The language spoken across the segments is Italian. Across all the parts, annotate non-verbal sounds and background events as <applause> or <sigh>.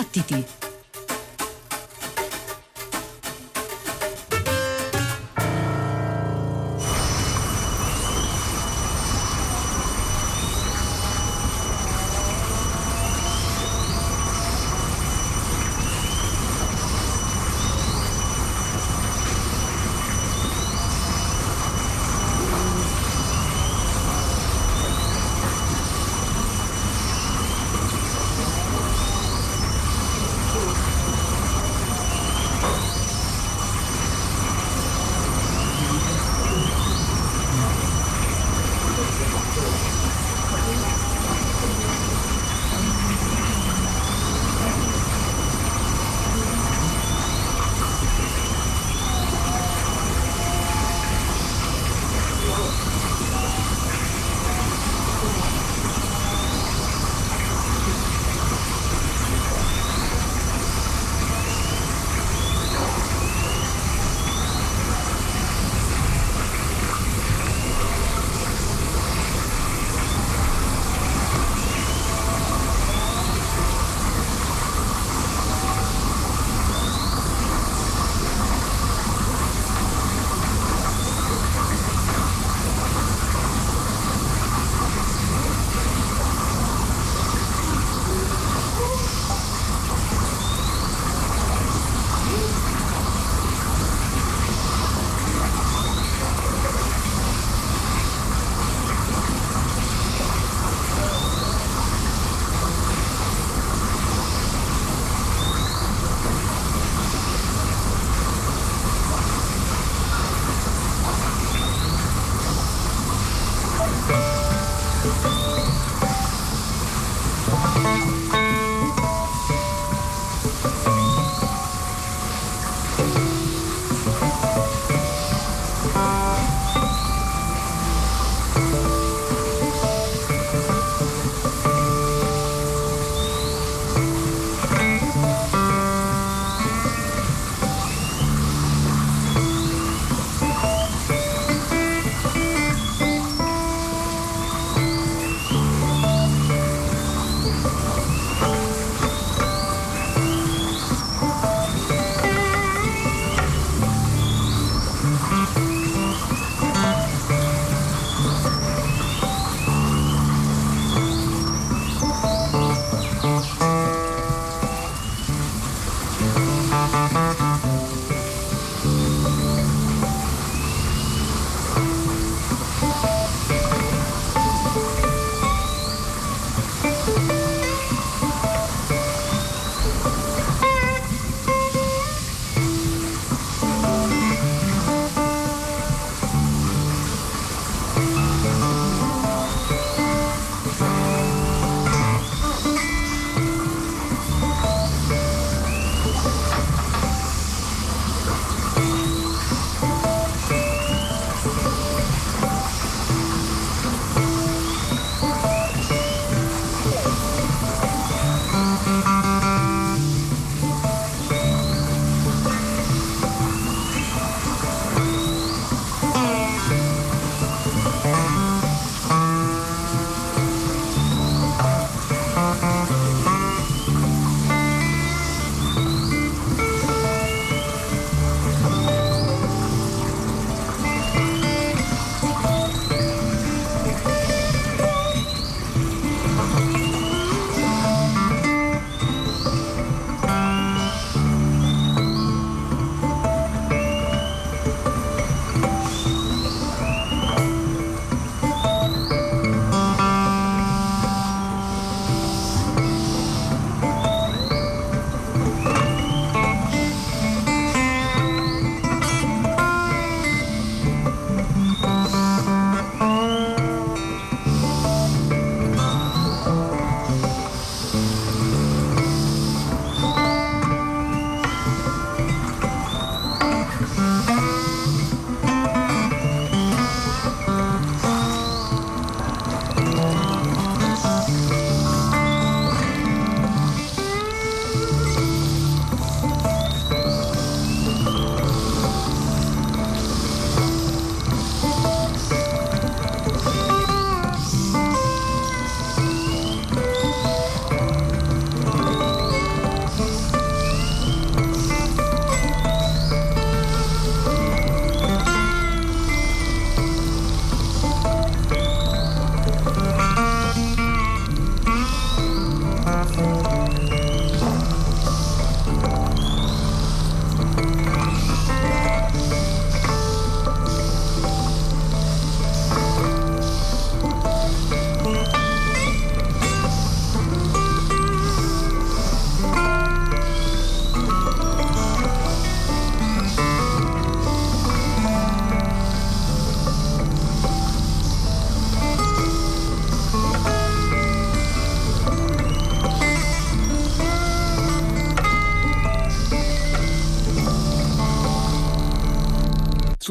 Battiti!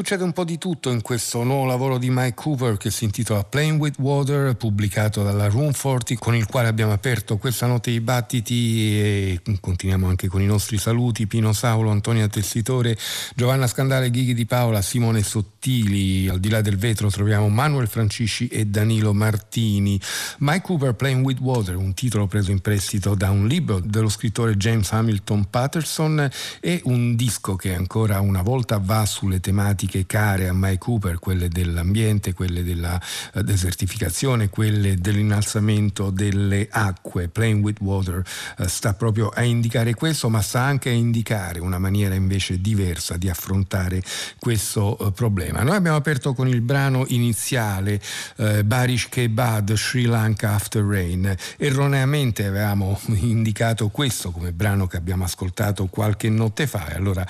Succede un po' di tutto in questo nuovo lavoro di Mike Cooper che si intitola Playing with Water, pubblicato dalla Room 40, con il quale abbiamo aperto questa notte i battiti e continuiamo anche con i nostri saluti. Pino Saulo, Antonia Tessitore, Giovanna Scandale, Ghighi di Paola, Simone Sottili. Al di là del vetro troviamo Manuel Francisci e Danilo Martini. Mike Cooper, Playing with Water, un titolo preso in prestito da un libro dello scrittore James Hamilton Patterson e un disco che ancora una volta va sulle tematiche tematiche care a Mike Cooper, quelle dell'ambiente, quelle della eh, desertificazione, quelle dell'innalzamento delle acque. Playing with Water uh, sta proprio a indicare questo, ma sta anche a indicare una maniera invece diversa di affrontare questo uh, problema. Noi abbiamo aperto con il brano iniziale uh, Barish Kebad Sri Lanka After Rain. Erroneamente avevamo <laughs> indicato questo come brano che abbiamo ascoltato qualche notte fa e allora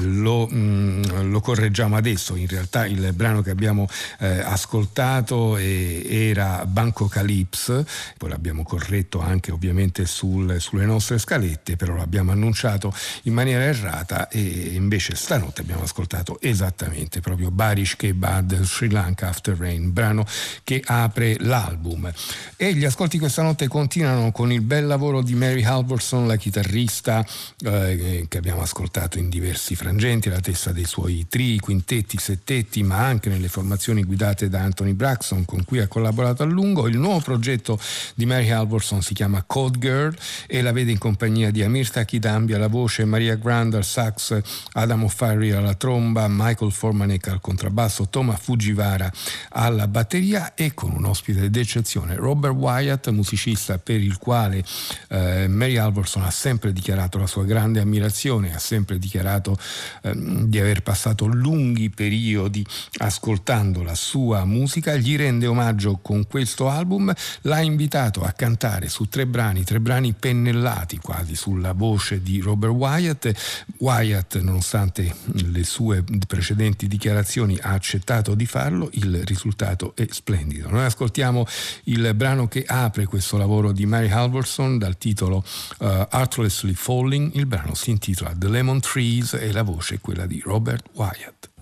lo, mh, mm, lo correggiamo diciamo adesso, in realtà il brano che abbiamo eh, ascoltato eh, era Banco Calypse, poi l'abbiamo corretto anche ovviamente sul, sulle nostre scalette, però l'abbiamo annunciato in maniera errata e invece stanotte abbiamo ascoltato esattamente proprio Barish Kebad Sri Lanka After Rain, brano che apre l'album. E gli ascolti questa notte continuano con il bel lavoro di Mary Halvorson, la chitarrista eh, che abbiamo ascoltato in diversi frangenti, la testa dei suoi tri, quindi quintetti, settetti, ma anche nelle formazioni guidate da Anthony Braxton, con cui ha collaborato a lungo. Il nuovo progetto di Mary Halvorson si chiama Code Girl e la vede in compagnia di Amir Takidambi alla voce, Maria Grand al sax, Adam O'Farrill alla tromba, Michael Formanek al contrabbasso, Toma Fujiwara alla batteria e con un ospite d'eccezione, Robert Wyatt, musicista per il quale eh, Mary Halvorson ha sempre dichiarato la sua grande ammirazione, ha sempre dichiarato eh, di aver passato lungo lunghi periodi ascoltando la sua musica, gli rende omaggio con questo album, l'ha invitato a cantare su tre brani, tre brani pennellati quasi sulla voce di Robert Wyatt. Wyatt, nonostante le sue precedenti dichiarazioni, ha accettato di farlo, il risultato è splendido. Noi ascoltiamo il brano che apre questo lavoro di Mary Halvorson dal titolo uh, Artlessly Falling, il brano si intitola The Lemon Trees e la voce è quella di Robert Wyatt.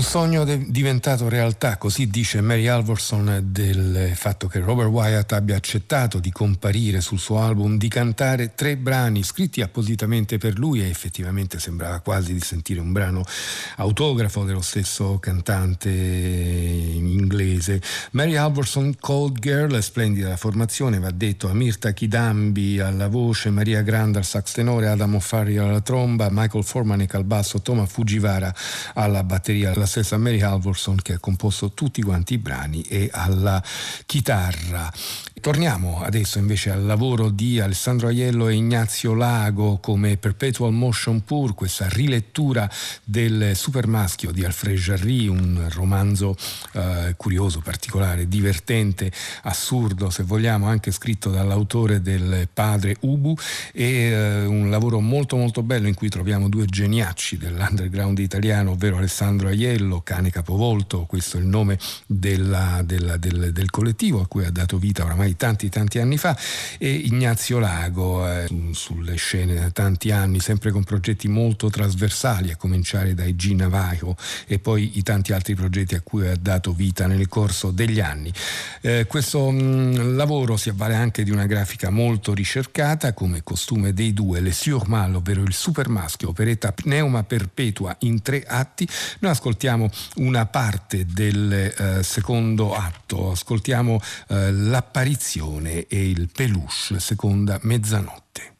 Un sogno de- diventato realtà, così dice Mary Alvorson del fatto che Robert Wyatt abbia accettato di comparire sul suo album, di cantare tre brani scritti appositamente per lui e effettivamente sembrava quasi di sentire un brano autografo dello stesso cantante inglese. Mary Alvorson, Cold Girl, splendida formazione, va detto a Mirta Kidambi alla voce, Maria Granda al sax tenore, Adam O'Farrill alla tromba, Michael Formanek al basso, Thomas Fujiwara alla batteria la stessa Mary Halvorson che ha composto tutti quanti i brani e alla chitarra. Torniamo adesso invece al lavoro di Alessandro Aiello e Ignazio Lago come Perpetual Motion Pur, questa rilettura del Supermaschio di Alfred Jarry, un romanzo eh, curioso, particolare, divertente, assurdo se vogliamo, anche scritto dall'autore del padre Ubu e eh, un lavoro molto molto bello in cui troviamo due geniacci dell'underground italiano, ovvero Alessandro Aiello, cane capovolto, questo è il nome della, della, del, del collettivo a cui ha dato vita oramai tanti tanti anni fa e Ignazio Lago eh, sulle scene da tanti anni sempre con progetti molto trasversali a cominciare dai G Navajo e poi i tanti altri progetti a cui ha dato vita nel corso degli anni. Eh, questo mh, mm, lavoro si avvale anche di una grafica molto ricercata come costume dei due Le Surmal, ovvero il supermaschio, operetta pneuma perpetua in tre atti. Noi ascoltiamo una parte del eh, secondo atto, ascoltiamo eh, l'apparizione Apparizione e il Peluche, seconda mezzanotte.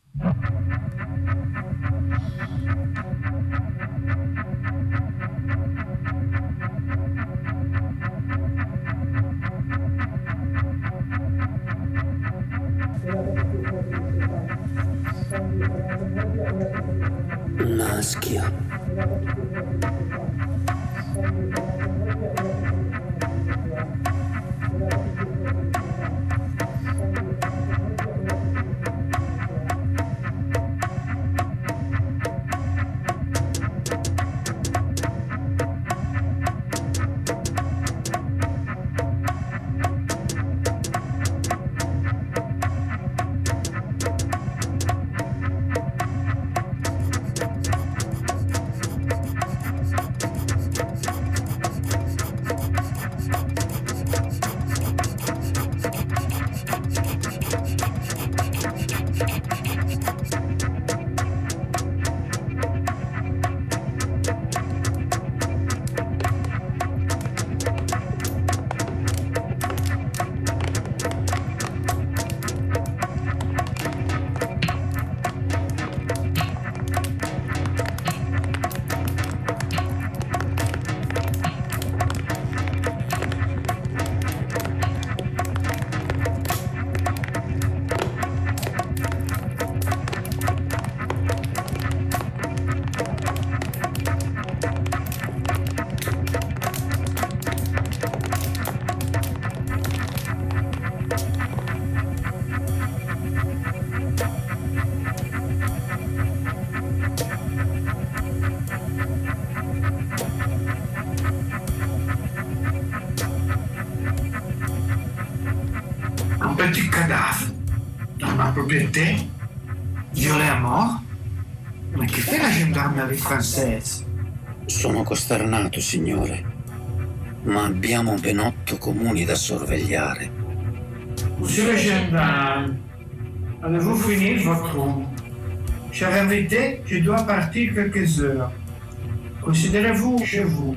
Maschio. Française? Sono costernato, signore, ma abbiamo ben otto comuni da sorvegliare. Monsieur le gendarme, avez-vous fini votre Cher invité, je dois partir quelques heures. Considérez-vous chez vous.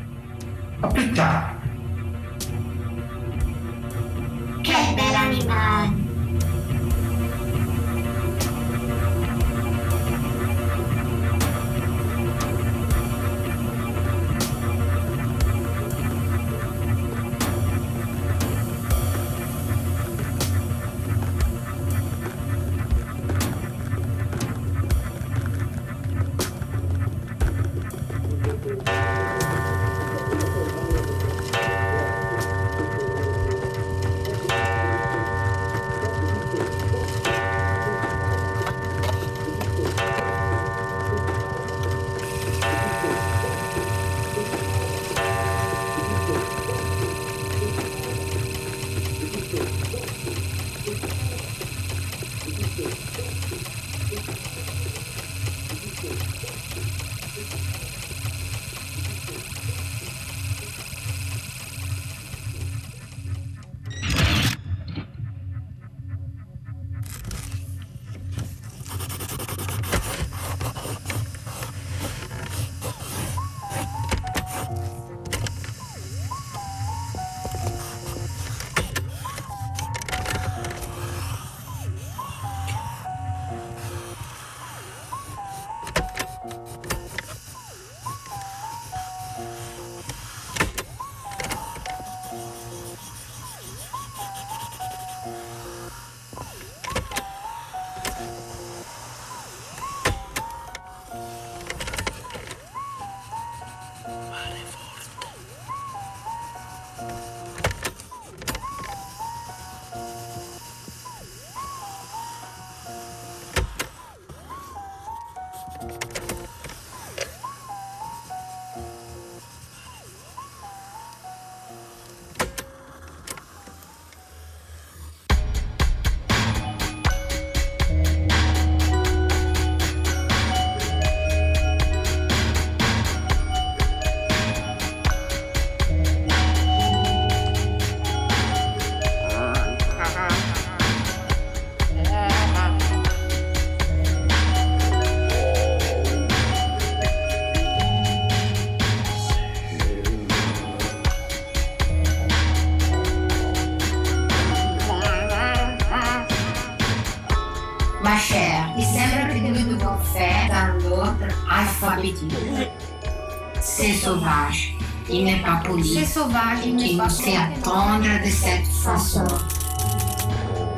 Sauvage. Il n'est pas poli. C'est sauvage, il n'est Il pas nous sait attendre de cette façon.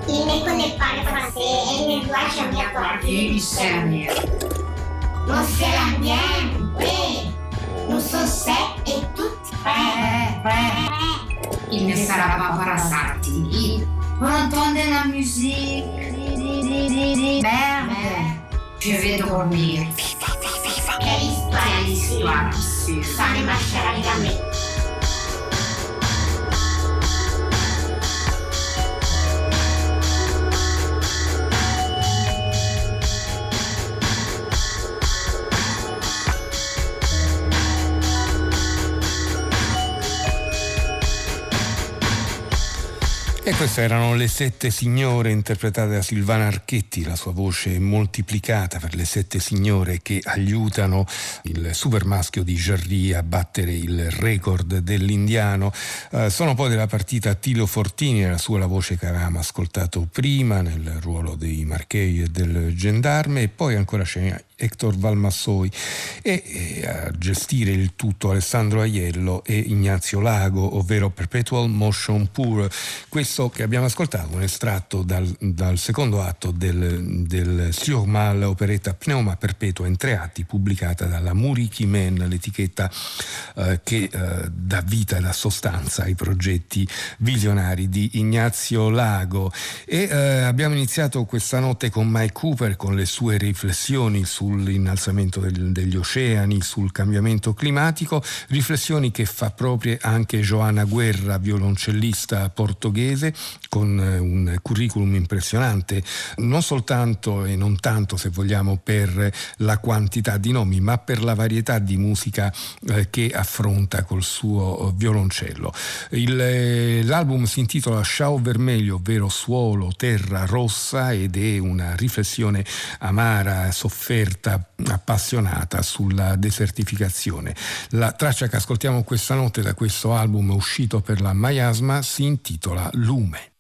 Il ne connaît pas le français et il ne doit jamais avoir vu Il sait rien. On sera bien, oui. Nous sommes secs et toutes prêts. Il ne sera pas parassati. Il pour entendre la musique. Merde. Je vais dormir. Quelle histoire Quelle histoire Sane maschera di me. Queste erano le sette signore interpretate da Silvana Archetti, la sua voce moltiplicata per le sette signore che aiutano il super maschio di Jarry a battere il record dell'indiano. Eh, sono poi della partita Tilo Fortini, era sua la voce che avevamo ascoltato prima nel ruolo dei Marchei e del Gendarme e poi ancora c'è Hector Valmassoi e, a gestire il tutto Alessandro Aiello e Ignazio Lago, ovvero Perpetual Motion Pure. Questo che abbiamo ascoltato, un estratto dal, dal secondo atto del, del Surmal, operetta Pneuma Perpetua in tre atti, pubblicata dalla Muriki Men, l'etichetta eh, che eh, dà vita e dà sostanza ai progetti visionari di Ignazio Lago. E eh, abbiamo iniziato questa notte con Mike Cooper, con le sue riflessioni sull'innalzamento del, degli oceani, sul cambiamento climatico, riflessioni che fa proprie anche Joana Guerra, violoncellista portoghese, con eh, un curriculum impressionante, non soltanto e non tanto se vogliamo per la quantità di nomi, ma per la varietà di musica eh, che affronta col suo violoncello. Il, eh, l'album si intitola Sciao Vermelho, ovvero suolo, terra rossa ed è una riflessione amara, sofferta, appassionata sulla desertificazione. La traccia che ascoltiamo questa notte da questo album uscito per la Miasma si intitola Lume.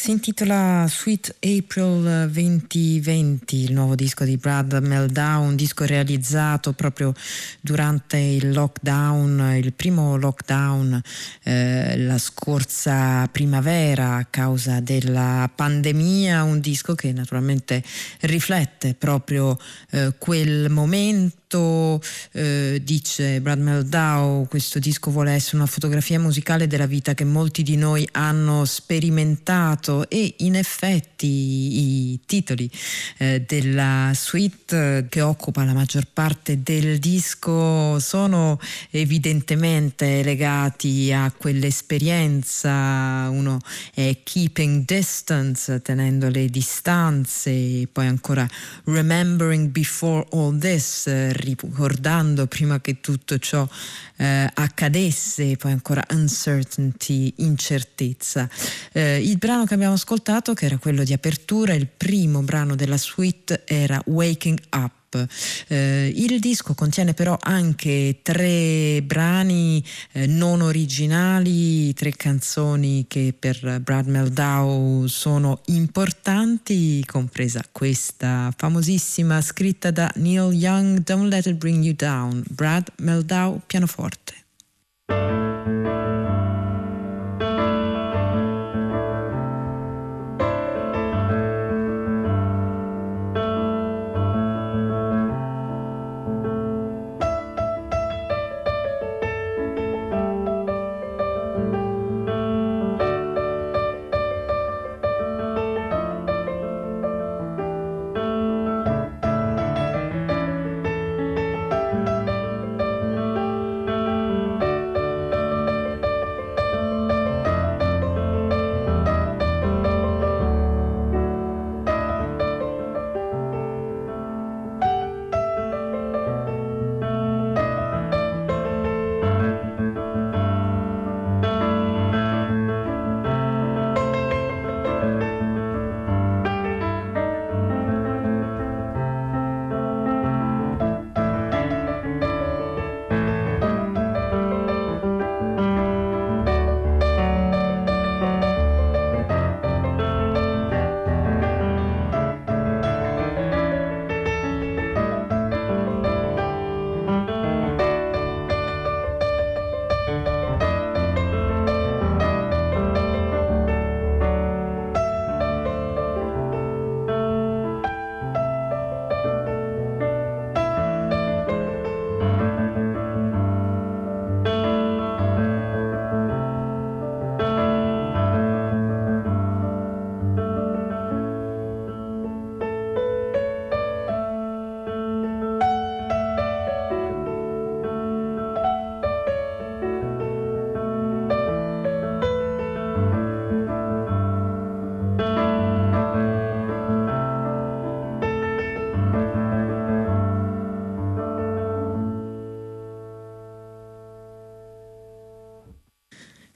Si intitola Sweet April 2020, il nuovo disco di Brad Meldown, un disco realizzato proprio durante il lockdown, il primo lockdown eh, la scorsa primavera a causa della pandemia, un disco che naturalmente riflette proprio eh, quel momento eh, dice Brad Meldow, questo disco vuole essere una fotografia musicale della vita che molti di noi hanno sperimentato e in effetti i titoli eh, della suite eh, che occupa la maggior parte del disco sono evidentemente legati a quell'esperienza, uno è Keeping Distance, tenendo le distanze, poi ancora Remembering Before All This, ricordando prima che tutto ciò eh, accadesse, poi ancora uncertainty, incertezza. Eh, il brano che abbiamo ascoltato, che era quello di apertura, il primo brano della suite era Waking Up. Eh, il disco contiene però anche tre brani eh, non originali, tre canzoni che per Brad Meldow sono importanti, compresa questa famosissima scritta da Neil Young, Don't Let It Bring You Down, Brad Meldow, pianoforte.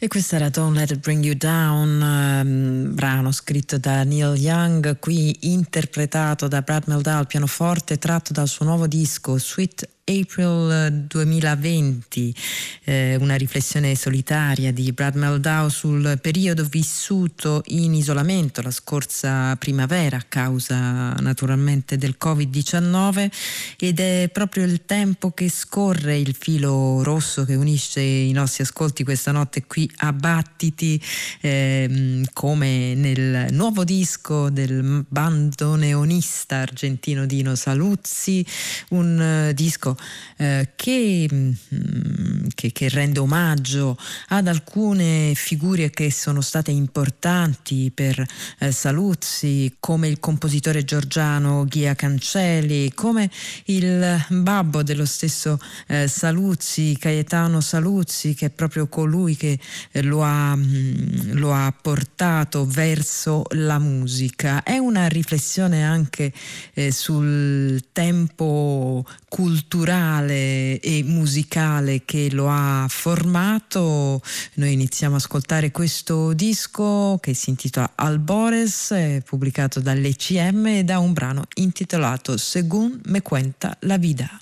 E questa era Don't Let It Bring You Down, um, brano scritto da Neil Young, qui interpretato da Brad Meldau al pianoforte, tratto dal suo nuovo disco Sweet April 2020, eh, una riflessione solitaria di Brad Meldau sul periodo vissuto in isolamento la scorsa primavera a causa naturalmente del Covid-19 ed è proprio il tempo che scorre il filo rosso che unisce i nostri ascolti questa notte qui a Battiti eh, come nel nuovo disco del bandoneonista argentino Dino Saluzzi, un uh, eh, che, mm, che, che, rende omaggio ad alcune figure che sono state importanti per eh, Saluzzi, come il compositore giorgiano Ghia Cancelli, come il babbo dello stesso eh, Saluzzi, Caetano Saluzzi, che è proprio colui che eh, lo ha, mm, lo ha portato verso la musica. È una riflessione anche eh, sul tempo culturale e musicale che lo ha formato. Noi iniziamo a ascoltare questo disco che si intitola Albores, pubblicato dall'ECM e da un brano intitolato Según me cuenta la vida.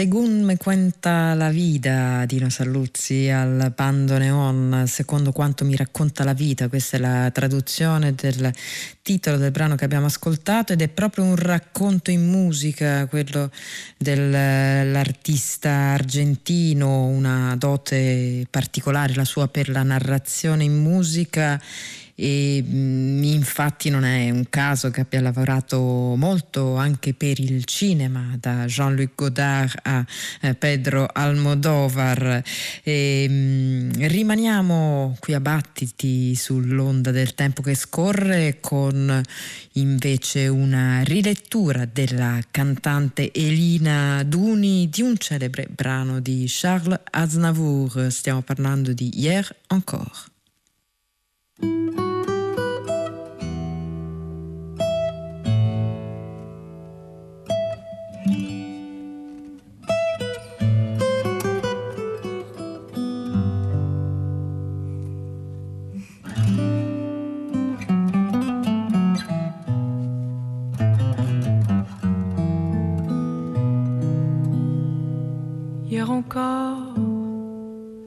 Según me cuenta la vita, Dino Salluzzi al Bando Neon, secondo quanto mi racconta la vita, questa è la traduzione del titolo del brano che abbiamo ascoltato ed è proprio un racconto in musica, quello dell'artista argentino, una dote particolare, la sua per la narrazione in musica e mm, infatti non è un caso che abbia lavorato molto anche per il cinema, da Jean-Luc Godard a eh, Pedro Almodovar. E, mm, rimaniamo qui a battiti sull'onda del tempo che scorre con invece una rilettura della cantante Elina Duni di un celebre brano di Charles Aznavour. Stiamo parlando di Hier encore.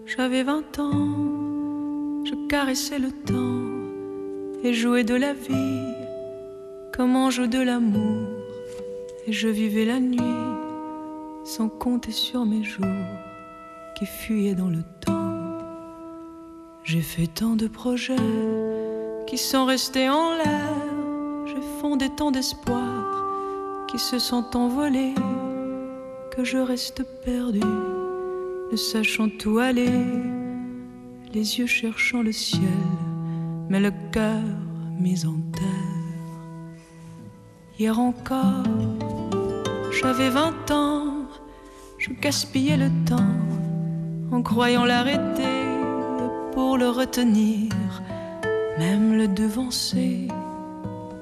J'avais vingt ans, je caressais le temps et jouais de la vie comme on joue de l'amour. Et je vivais la nuit sans compter sur mes jours qui fuyaient dans le temps. J'ai fait tant de projets qui sont restés en l'air. J'ai fondé tant d'espoirs qui se sont envolés que je reste perdu, sachant où aller, les yeux cherchant le ciel, mais le cœur mis en terre. Hier encore, j'avais vingt ans, je gaspillais le temps en croyant l'arrêter pour le retenir, même le devancer.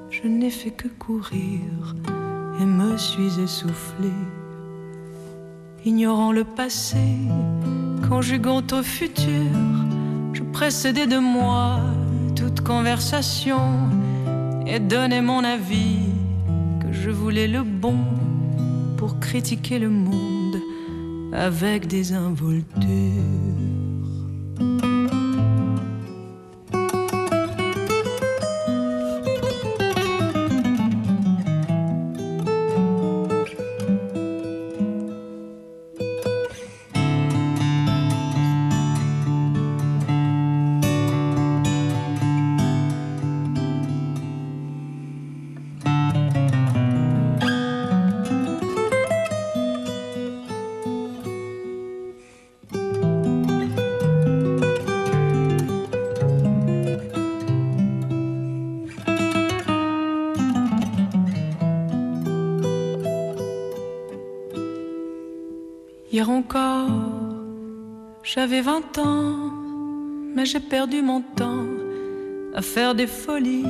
Je n'ai fait que courir et me suis essoufflé ignorant le passé, conjuguant au futur, je précédais de moi toute conversation et donnais mon avis que je voulais le bon pour critiquer le monde avec des involtures. J'avais vingt ans, mais j'ai perdu mon temps à faire des folies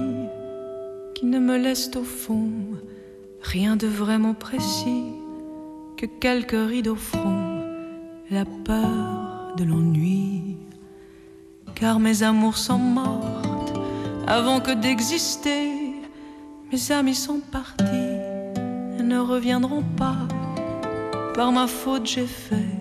qui ne me laissent au fond rien de vraiment précis que quelques rides au front, la peur de l'ennui. Car mes amours sont mortes avant que d'exister, mes amis sont partis et ne reviendront pas. Par ma faute, j'ai fait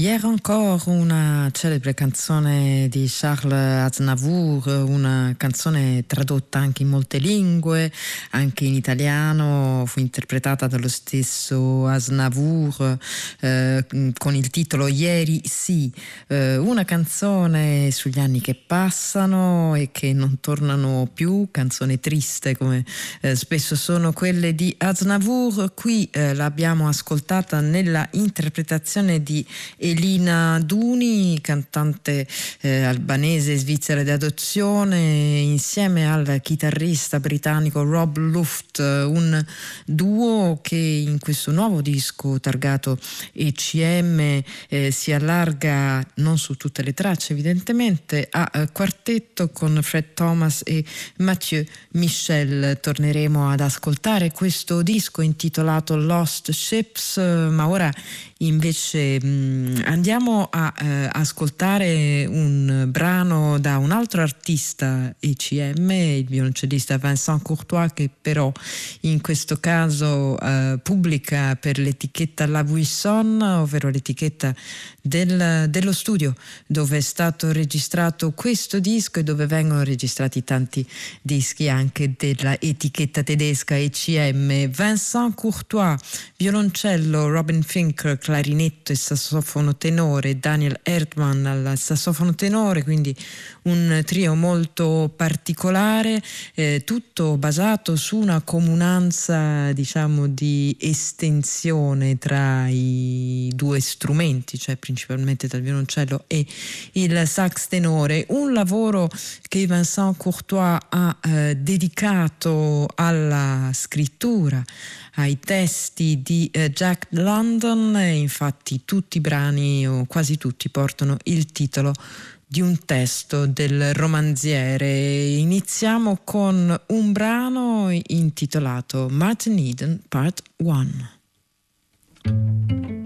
Hier encore una celebre canzone di Charles Aznavour, una canzone tradotta anche in molte lingue, anche in italiano, fu interpretata dallo stesso Aznavour eh, con il titolo Ieri sì, eh, una canzone sugli anni che passano e che non tornano più, canzone triste come eh, spesso sono quelle di Aznavour, qui eh, l'abbiamo ascoltata nella interpretazione di Elina Duni, cantante eh, albanese svizzera di adozione, insieme al chitarrista britannico Rob Luft, un duo che in questo nuovo disco targato ECM eh, si allarga non su tutte le tracce evidentemente a eh, quartetto con Fred Thomas e Mathieu Michel. Torneremo ad ascoltare questo disco intitolato Lost Ships, ma ora Invece mh, mm, andiamo a eh, ascoltare un brano da un altro artista ECM, il violoncellista Vincent Courtois, che però in questo caso eh, pubblica per l'etichetta La Buisson, ovvero l'etichetta del, dello studio dove è stato registrato questo disco e dove vengono registrati tanti dischi anche della etichetta tedesca ECM. Vincent Courtois, violoncello, Robin Finker, clarinetto e sassofono tenore, Daniel Erdmann al sassofono tenore, quindi un trio molto particolare, eh, tutto basato su una comunanza diciamo di estensione tra i due strumenti, cioè principalmente dal violoncello e il sax tenore, un lavoro che Vincent Courtois ha eh, dedicato alla scrittura, ai testi di eh, Jack London. Infatti tutti i brani o quasi tutti portano il titolo di un testo del romanziere. Iniziamo con un brano intitolato Martin Eden Part 1.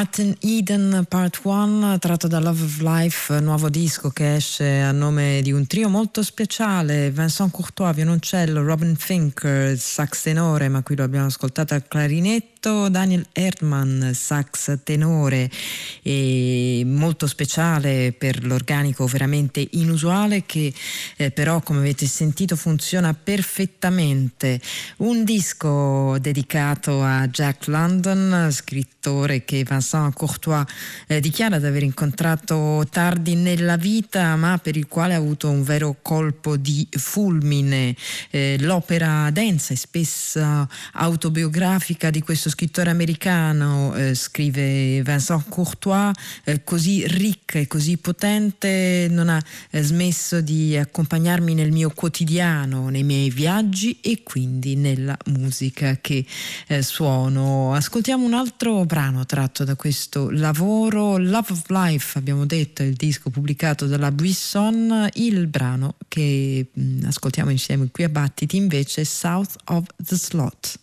Martin Eden Part 1 tratto da Love of Life, nuovo disco che esce a nome di un trio molto speciale, Vincent Courtois, violoncello, Robin Fink, sax tenore, ma qui lo abbiamo ascoltato al clarinetto, Daniel Erdmann, sax tenore e molto speciale per l'organico veramente inusuale che eh, però come avete sentito funziona perfettamente. Un disco dedicato a Jack London, scrittore che Vincent Courtois eh, dichiara di aver incontrato tardi nella vita, ma per il quale ha avuto un vero colpo di fulmine. Eh, l'opera densa e spesso autobiografica di questo scrittore americano, eh, scrive Vincent Courtois, eh, così ricca e così potente, non ha eh, smesso di accompagnarmi nel mio quotidiano, nei miei viaggi e quindi nella musica che eh, suono. Ascoltiamo un altro brano tratto da questo lavoro, Love of Life, abbiamo detto, il disco pubblicato dalla Buisson, il brano che mh, mm, ascoltiamo insieme qui a Battiti invece South of the Slot.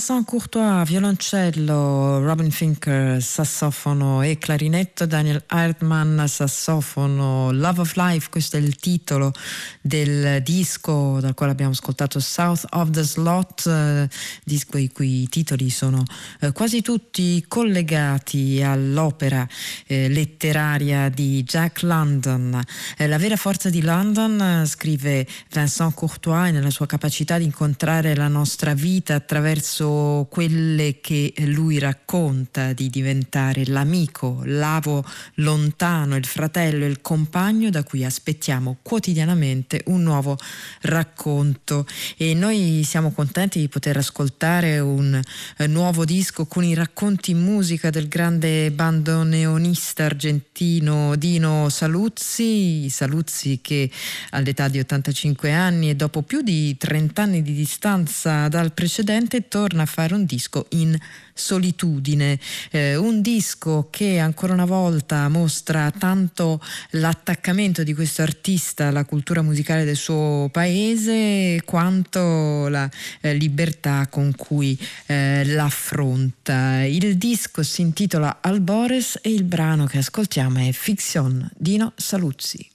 500 Vincent Courtois, violoncello, Robin Finker, sassofono e clarinetto, Daniel Hartman, sassofono, Love of Life, questo è il titolo del disco dal quale abbiamo ascoltato South of the Slot, eh, disco i cui titoli sono eh, quasi tutti collegati all'opera eh, letteraria di Jack London. Eh, la vera forza di London, eh, scrive Vincent Courtois, nella sua capacità di incontrare la nostra vita attraverso quelle che lui racconta, di diventare l'amico, l'avo lontano, il fratello, il compagno da cui aspettiamo quotidianamente un nuovo racconto. E noi siamo contenti di poter ascoltare un eh, nuovo disco con i racconti in musica del grande bandoneonista argentino Dino Saluzzi, Saluzzi che all'età di 85 anni e dopo più di 30 anni di distanza dal precedente torna a fare un disco in solitudine, eh, un disco che ancora una volta mostra tanto l'attaccamento di questo artista alla cultura musicale del suo paese quanto la eh, libertà con cui eh, l'affronta. Il disco si intitola Albores e il brano che ascoltiamo è Fiction Dino Saluzzi.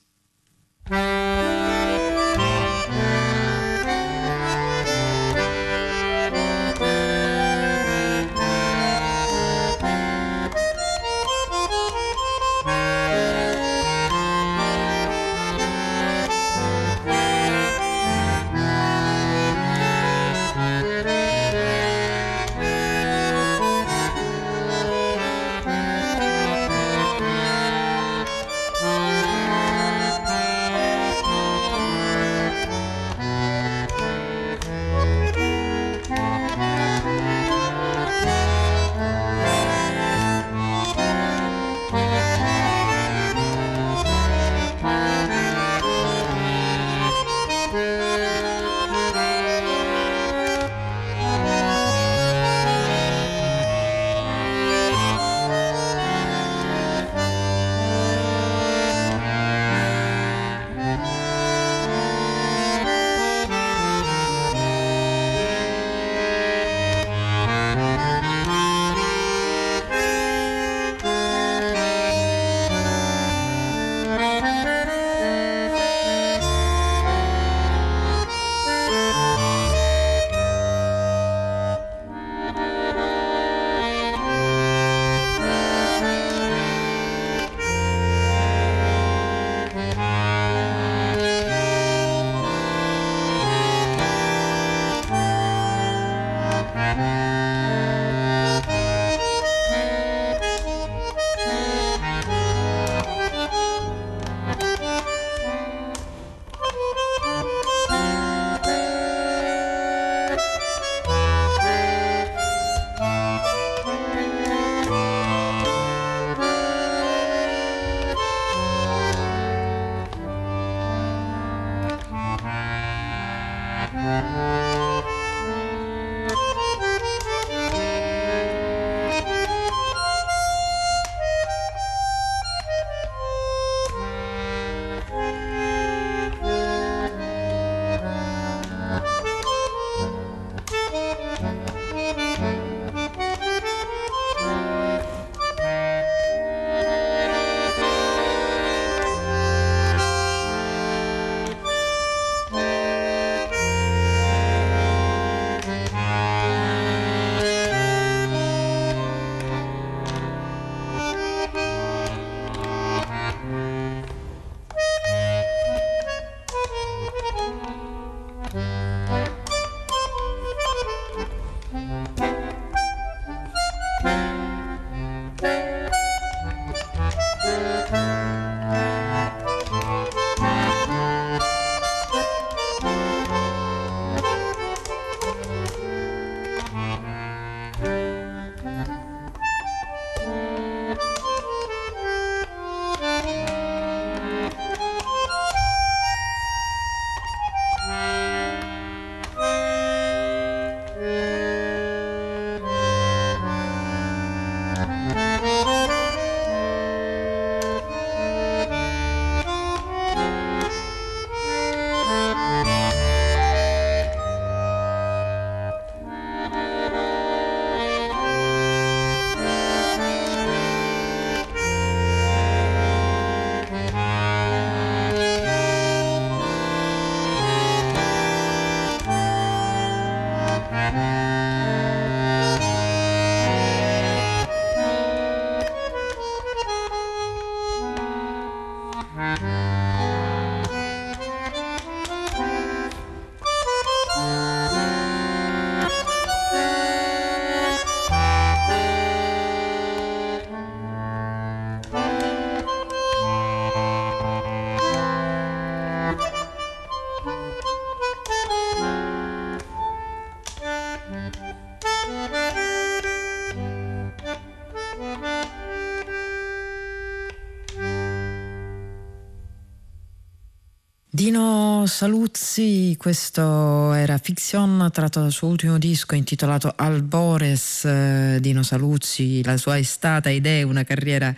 Saluzzi, questo era Fiction tratto dal suo ultimo disco intitolato Albores. Eh, Dino Saluzzi, la sua è stata ed è una carriera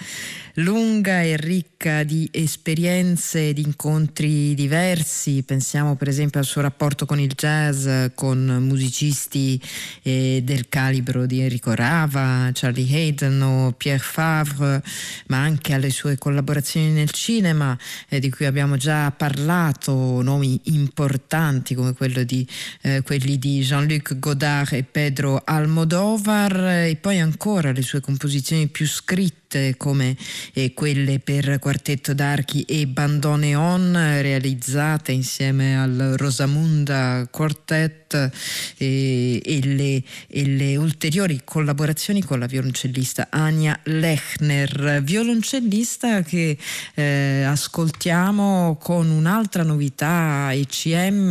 lunga e ricca di esperienze, di incontri diversi. Pensiamo per esempio al suo rapporto con il jazz, con musicisti eh, del calibro di Enrico Rava, Charlie Hayden o Pierre Favre, ma anche alle sue collaborazioni nel cinema, eh, di cui abbiamo già parlato, nomi importanti come di, eh, quelli di Jean-Luc Godard e Pedro Almodovar, e poi ancora le sue composizioni più scritte come eh, quelle per quartetto d'archi e bandoneon realizzate insieme al Rosamunda Quartet eh, e, le, e, le, ulteriori collaborazioni con la violoncellista Ania Lechner, violoncellista che eh, ascoltiamo con un'altra novità ECM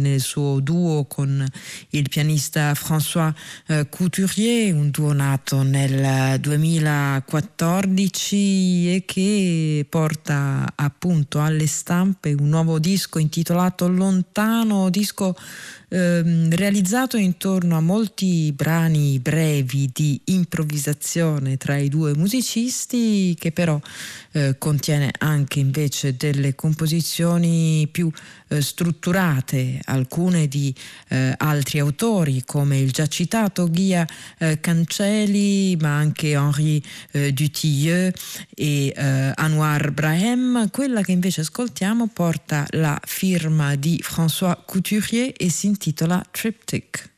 nel suo duo con il pianista François eh, Couturier, un duo nato nel 2014 2014 e che porta appunto alle stampe un nuovo disco intitolato Lontano, disco ehm, realizzato intorno a molti brani brevi di improvvisazione tra i due musicisti che però eh, contiene anche invece delle composizioni più eh, strutturate, alcune di eh, altri autori come il già citato Ghia eh, Cancelli, ma anche Henri eh, Dutilleux e eh, Anwar Brahem. Quella che invece ascoltiamo porta la firma di François Couturier e si intitola Triptych.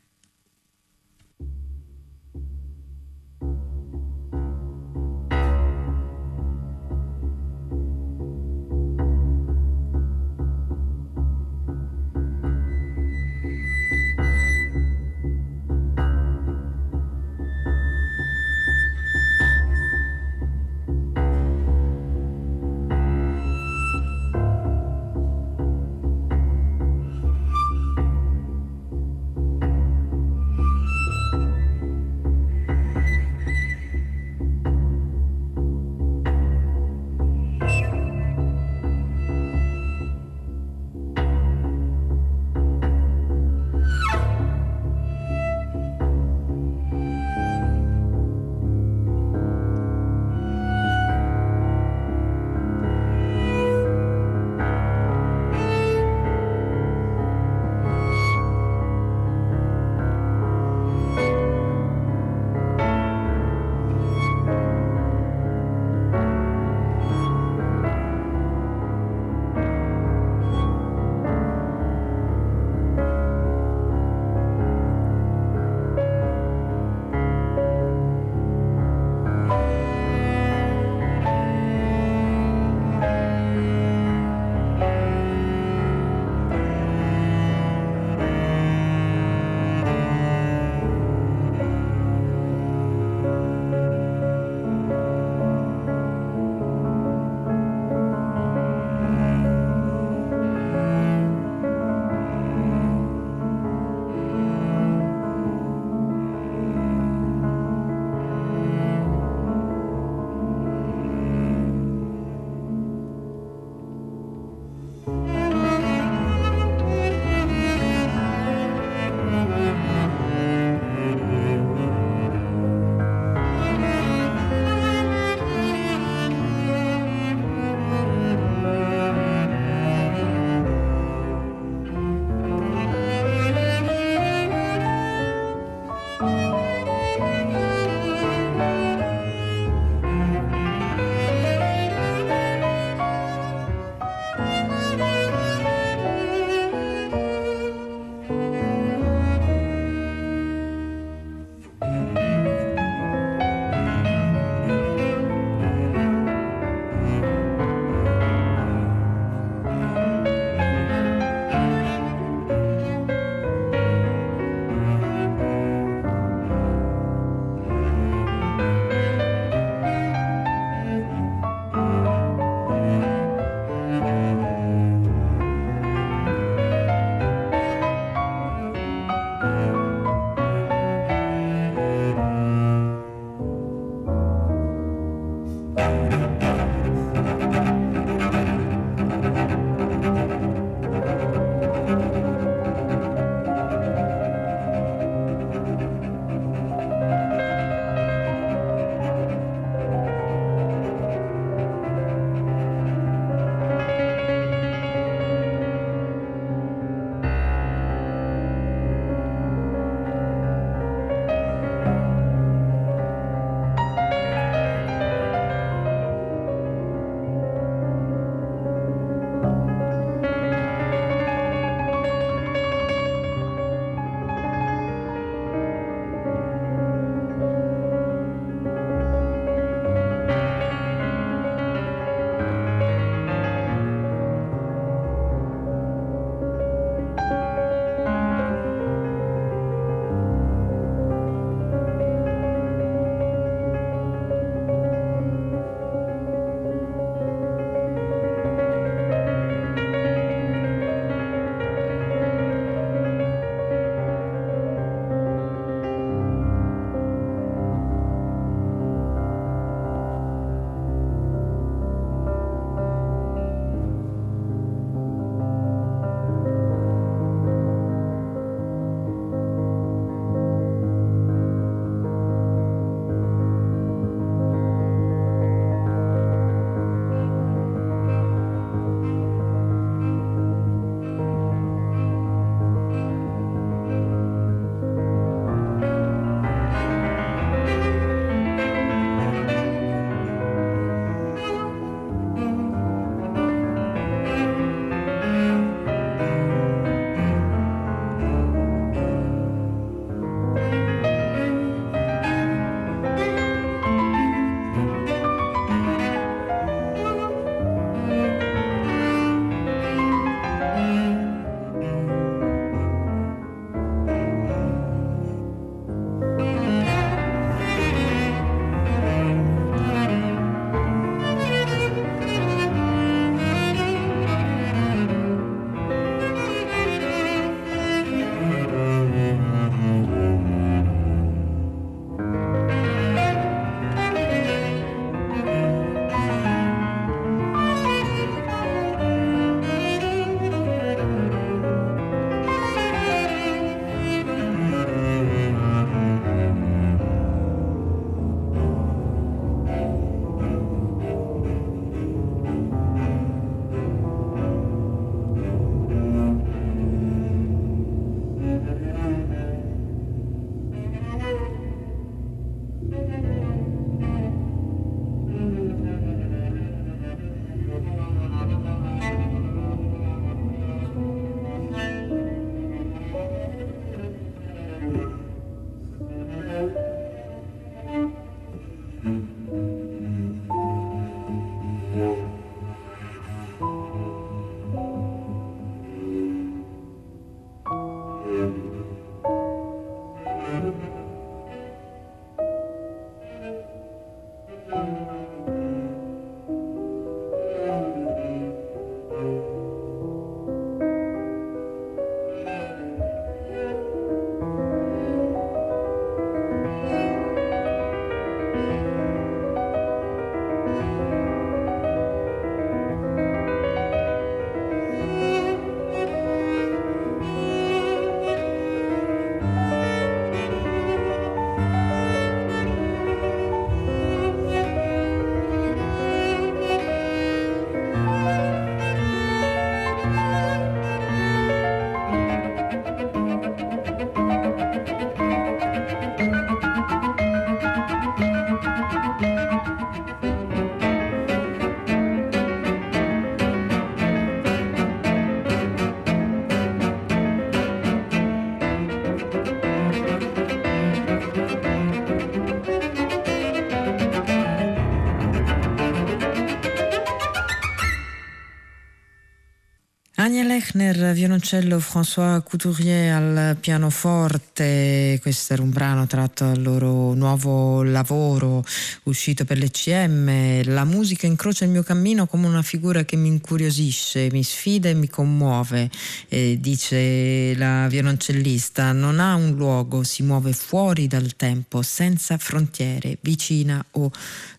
Lechner, violoncello, François Couturier al pianoforte, questo era un brano tratto dal loro nuovo lavoro uscito per l'ECM. La musica incrocia il mio cammino come una figura che mi incuriosisce, mi sfida e mi commuove, eh, dice la violoncellista. Non ha un luogo, si muove fuori dal tempo, senza frontiere, vicina o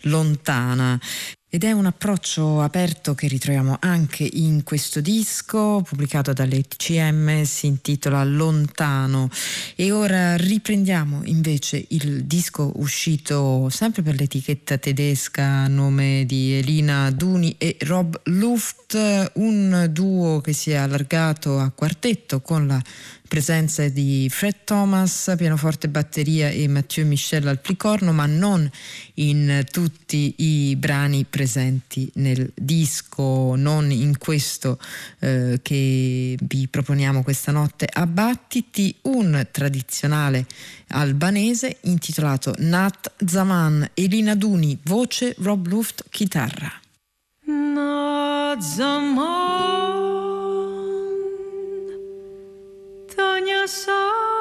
lontana. Ed è un approccio aperto che ritroviamo anche in questo disco pubblicato dall'ECM, si intitola Lontano. E ora riprendiamo invece il disco uscito sempre per l'etichetta tedesca a nome di Elina Duni e Rob Luft, un duo che si è allargato a quartetto con la presenza di Fred Thomas, pianoforte batteria e Mathieu Michel al plicorno, ma non in tutti i brani presenti nel disco, non in questo eh, che vi proponiamo questa notte a Battiti, un tradizionale albanese intitolato Nat Zaman, Elina Duni, voce, Rob Luft, chitarra. Nat Zaman Tanya sai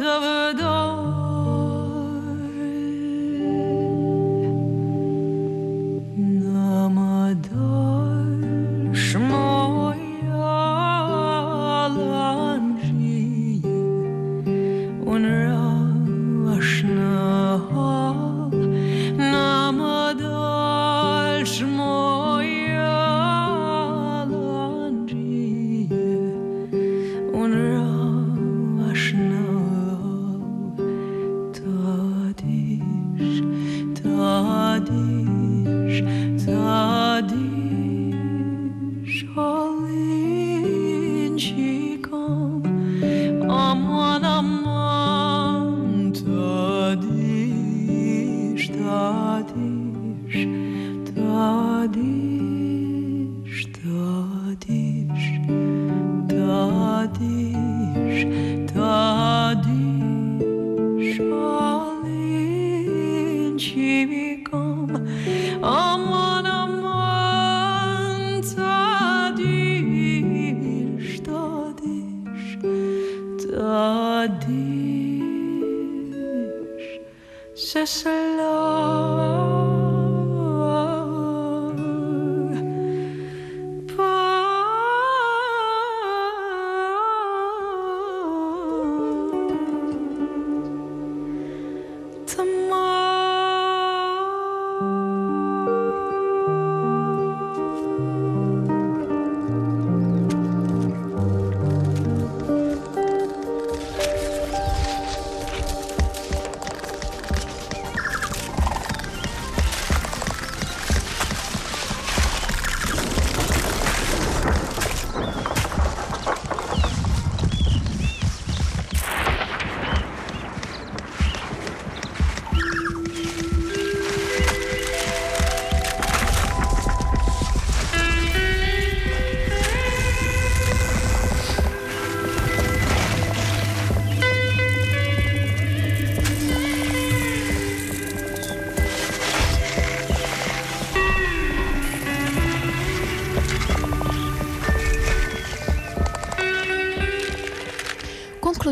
Un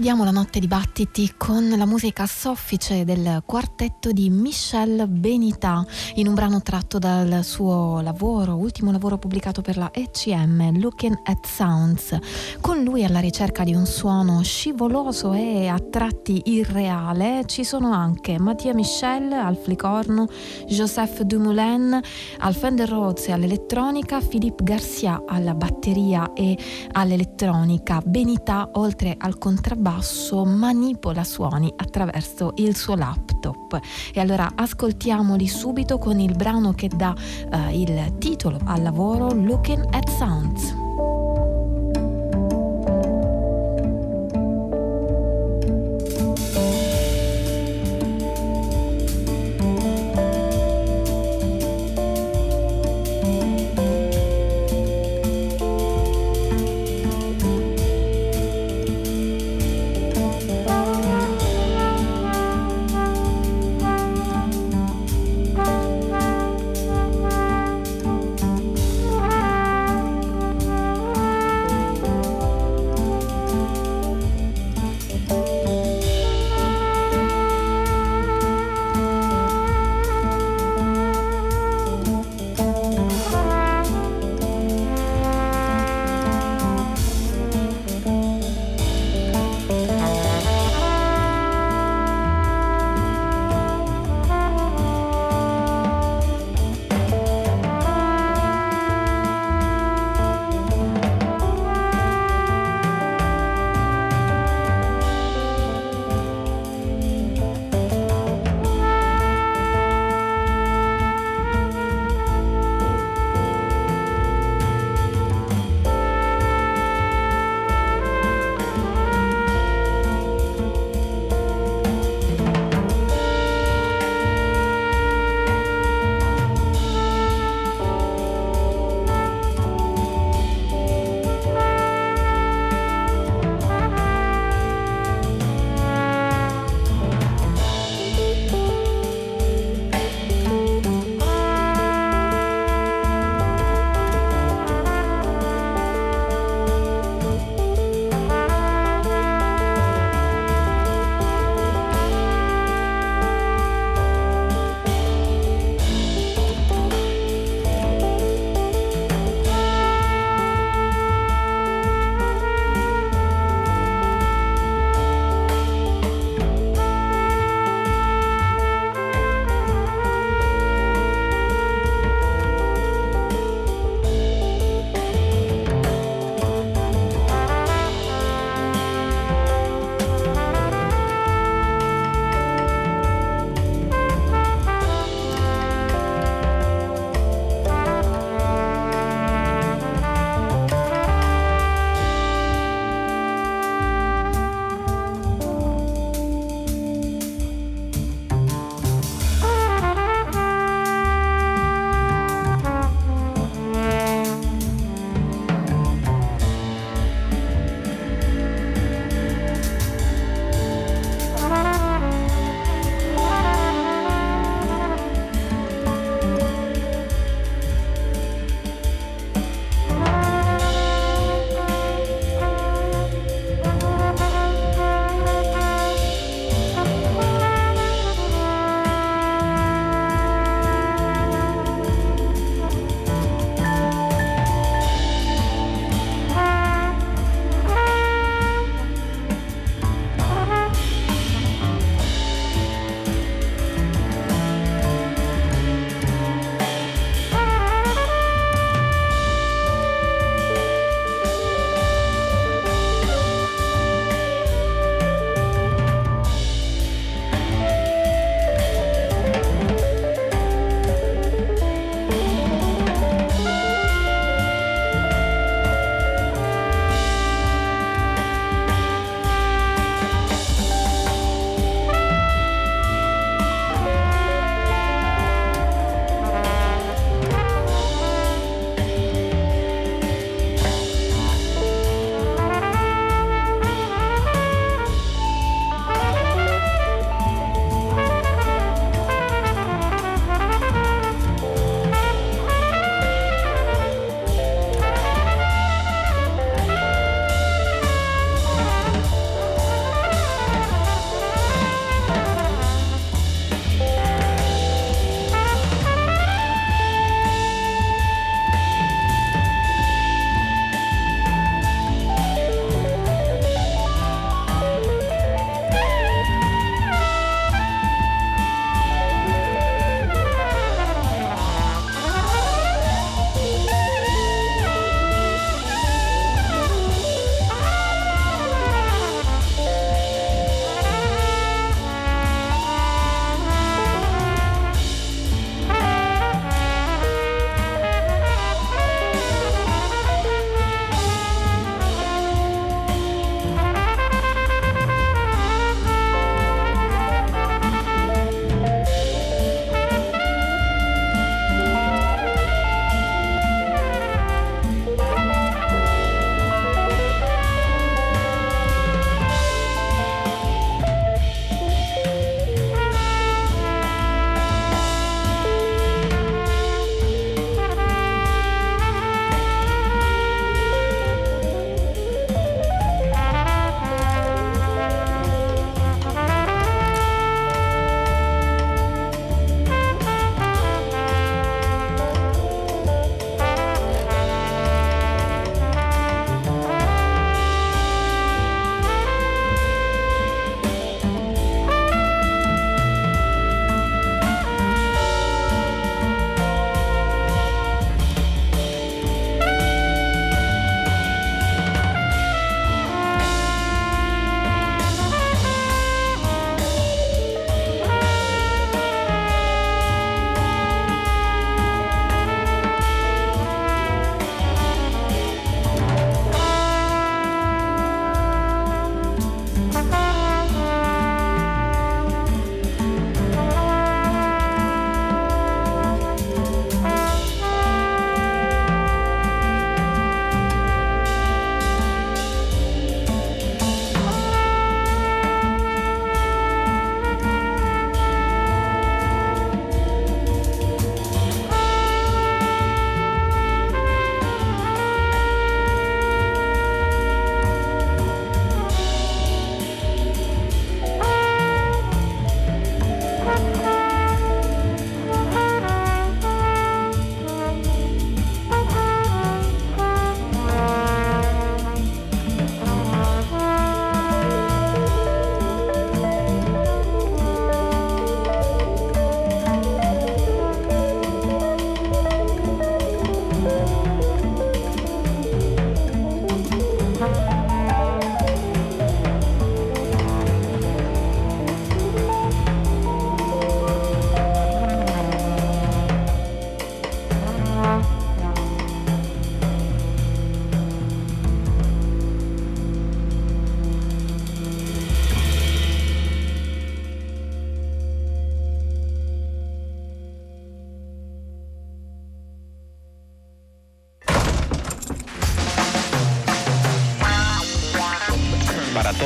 Concludiamo la notte dibattiti con la musica soffice del quartetto di Michel Benita in un brano tratto dal suo lavoro, ultimo lavoro pubblicato per la ECM, Looking at Sounds. Con lui alla ricerca di un suono scivoloso e a tratti irreale ci sono anche Mattia Michel al flicorno, Joseph Dumoulin al Fender Rhodes e all'elettronica, Philippe Garcia alla batteria e all'elettronica. Benita oltre al contrabbasso manipola suoni attraverso il suo laptop. E allora ascoltiamoli subito con il brano che dà eh, il titolo al lavoro Looking at Sounds.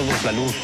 Todos la luz.